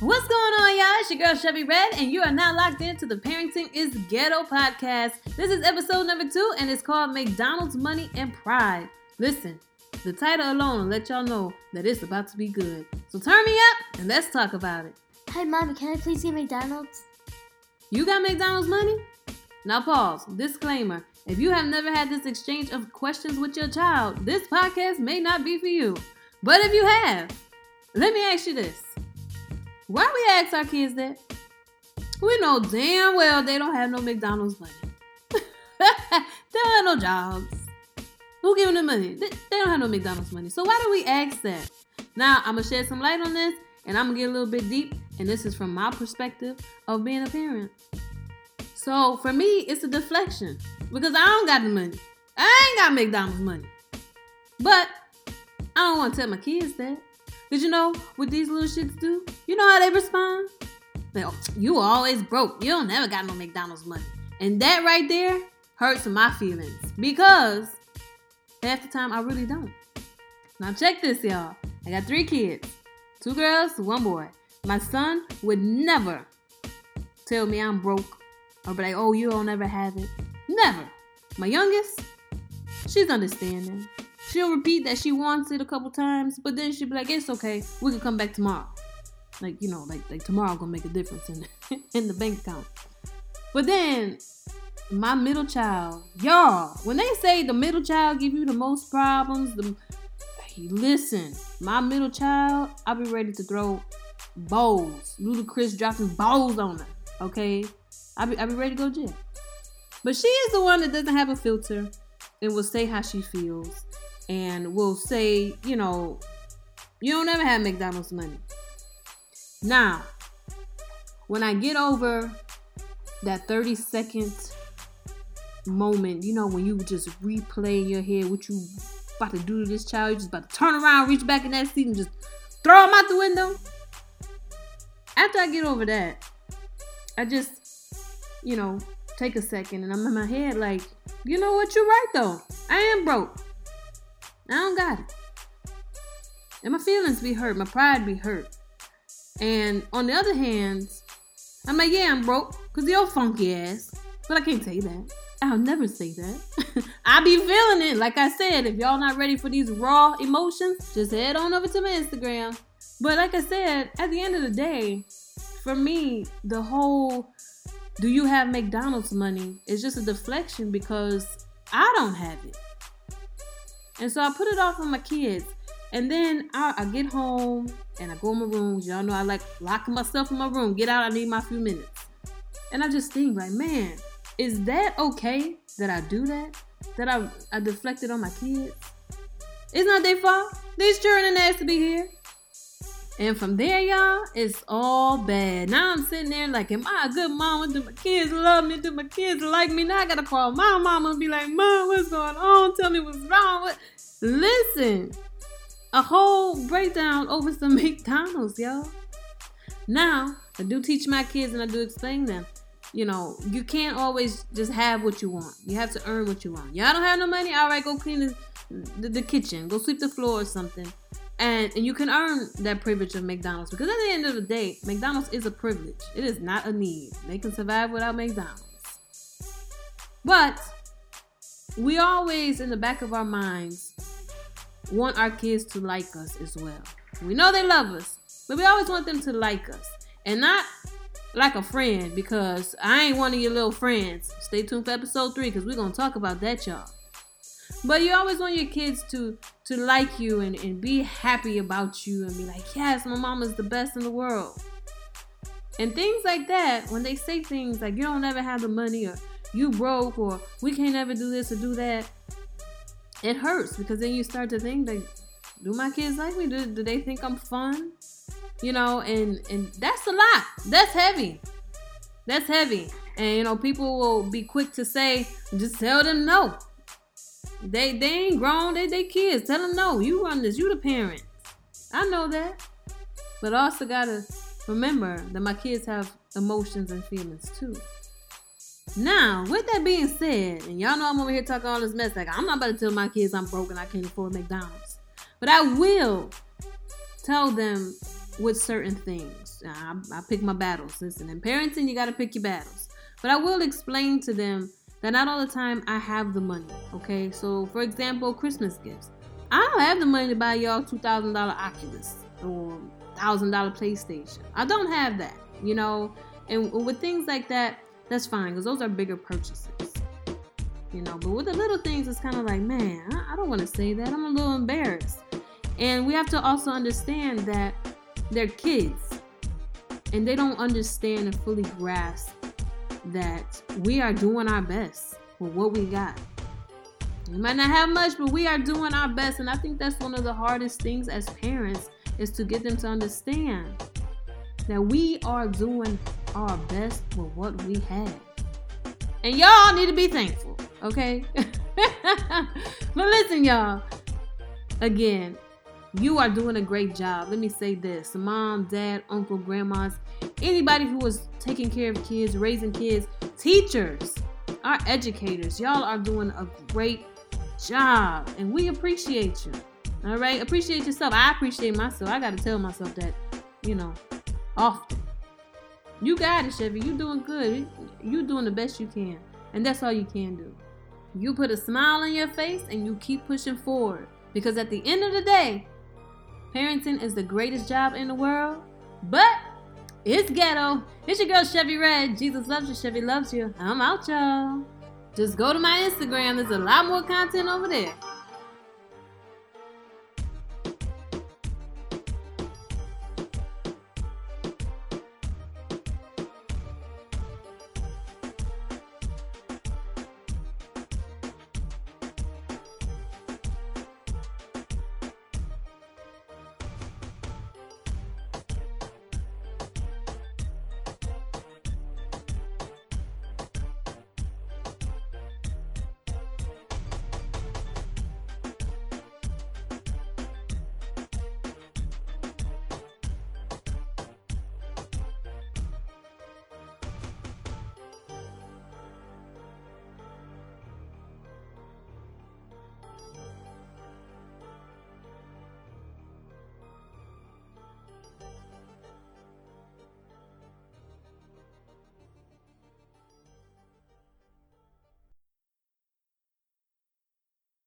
What's going on, y'all? It's your girl Chevy Red, and you are now locked into the Parenting is Ghetto podcast. This is episode number two, and it's called McDonald's Money and Pride. Listen, the title alone will let y'all know that it's about to be good. So turn me up and let's talk about it. Hi, Mommy, can I please get McDonald's? You got McDonald's money? Now pause. Disclaimer. If you have never had this exchange of questions with your child, this podcast may not be for you. But if you have, let me ask you this. Why we ask our kids that? We know damn well they don't have no McDonald's money. they don't have no jobs. Who giving them money? They, don't have no McDonald's money. So why do we ask that? Now I'm gonna shed some light on this and I'm gonna get a little bit deep, and this is from my perspective of being a parent. So for me, it's a deflection because I don't got the money. I ain't got McDonald's money. But I don't want to tell my kids that. Did you know what these little shits do? You know how they respond? Oh, you always broke. You don't never got no McDonald's money. And that right there hurts my feelings because half the time I really don't. Now check this, y'all. I got three kids. Two girls, one boy. My son would never tell me I'm broke or be like, oh, you don't ever have it. Never. My youngest, she's understanding. She'll repeat that she wants it a couple times, but then she'll be like, it's okay. We can come back tomorrow. Like, you know, like like tomorrow gonna make a difference in in the bank account. But then my middle child, y'all, when they say the middle child give you the most problems, the listen, my middle child, I'll be ready to throw bowls. Ludacris dropping bowls on her. Okay, I'll be I'll be ready to go jail. But she is the one that doesn't have a filter and will say how she feels and will say, you know, you don't ever have McDonald's money. Now, when I get over that 30 second moment, you know, when you just replay in your head what you about to do to this child, you just about to turn around, reach back in that seat, and just throw him out the window. After I get over that, I just, you know, take a second and I'm in my head like, you know what, you're right though. I am broke. I don't got it. And my feelings be hurt, my pride be hurt. And on the other hand, I'm like, yeah, I'm broke, cause your funky ass. But I can't say that. I'll never say that. I be feeling it. Like I said, if y'all not ready for these raw emotions, just head on over to my Instagram. But like I said, at the end of the day, for me, the whole do you have McDonald's money is just a deflection because I don't have it. And so I put it off on my kids. And then I, I get home and I go in my room. Y'all know I like locking myself in my room. Get out, I need my few minutes. And I just think, like, man, is that okay that I do that? That I, I deflected on my kids? It's not their fault. These children asked to be here. And from there, y'all, it's all bad. Now I'm sitting there like, am I a good mama? Do my kids love me? Do my kids like me? Now I gotta call my mama and be like, Mom, what's going on? Tell me what's wrong. What? Listen, a whole breakdown over some McDonald's, y'all. Now, I do teach my kids and I do explain them. You know, you can't always just have what you want. You have to earn what you want. Y'all don't have no money? All right, go clean the, the, the kitchen. Go sweep the floor or something and, and you can earn that privilege of McDonald's because at the end of the day, McDonald's is a privilege. It is not a need. They can survive without McDonald's. But we always, in the back of our minds, want our kids to like us as well. We know they love us, but we always want them to like us and not like a friend because I ain't one of your little friends. Stay tuned for episode three because we're going to talk about that, y'all. But you always want your kids to to like you and, and be happy about you and be like, yes, my mama's the best in the world. And things like that, when they say things like you don't ever have the money or you broke or we can't ever do this or do that, it hurts because then you start to think like, do my kids like me? Do, do they think I'm fun? You know, and and that's a lot. That's heavy. That's heavy. And you know, people will be quick to say, just tell them no. They they ain't grown. They they kids. Tell them no. You run this. You the parent. I know that. But also gotta remember that my kids have emotions and feelings too. Now, with that being said, and y'all know I'm over here talking all this mess, like I'm not about to tell my kids I'm broke and I can't afford McDonald's. But I will tell them with certain things. I, I pick my battles. Listen, in parenting, you got to pick your battles. But I will explain to them that not all the time I have the money. Okay, so for example, Christmas gifts. I don't have the money to buy y'all two thousand dollar Oculus or thousand dollar PlayStation. I don't have that, you know. And with things like that, that's fine because those are bigger purchases, you know. But with the little things, it's kind of like, man, I don't want to say that. I'm a little embarrassed. And we have to also understand that they're kids and they don't understand and fully grasp that we are doing our best with what we got. We might not have much, but we are doing our best. And I think that's one of the hardest things as parents is to get them to understand that we are doing our best with what we have. And y'all need to be thankful, okay? but listen, y'all. Again, you are doing a great job. Let me say this mom, dad, uncle, grandmas, anybody who is taking care of kids, raising kids, teachers, our educators, y'all are doing a great job and we appreciate you. All right, appreciate yourself. I appreciate myself. I got to tell myself that, you know, often. You got it, Chevy. You doing good. You doing the best you can. And that's all you can do. You put a smile on your face and you keep pushing forward. Because at the end of the day, parenting is the greatest job in the world. But it's ghetto. It's your girl Chevy Red. Jesus loves you. Chevy loves you. I'm out, y'all. Just go to my Instagram. There's a lot more content over there.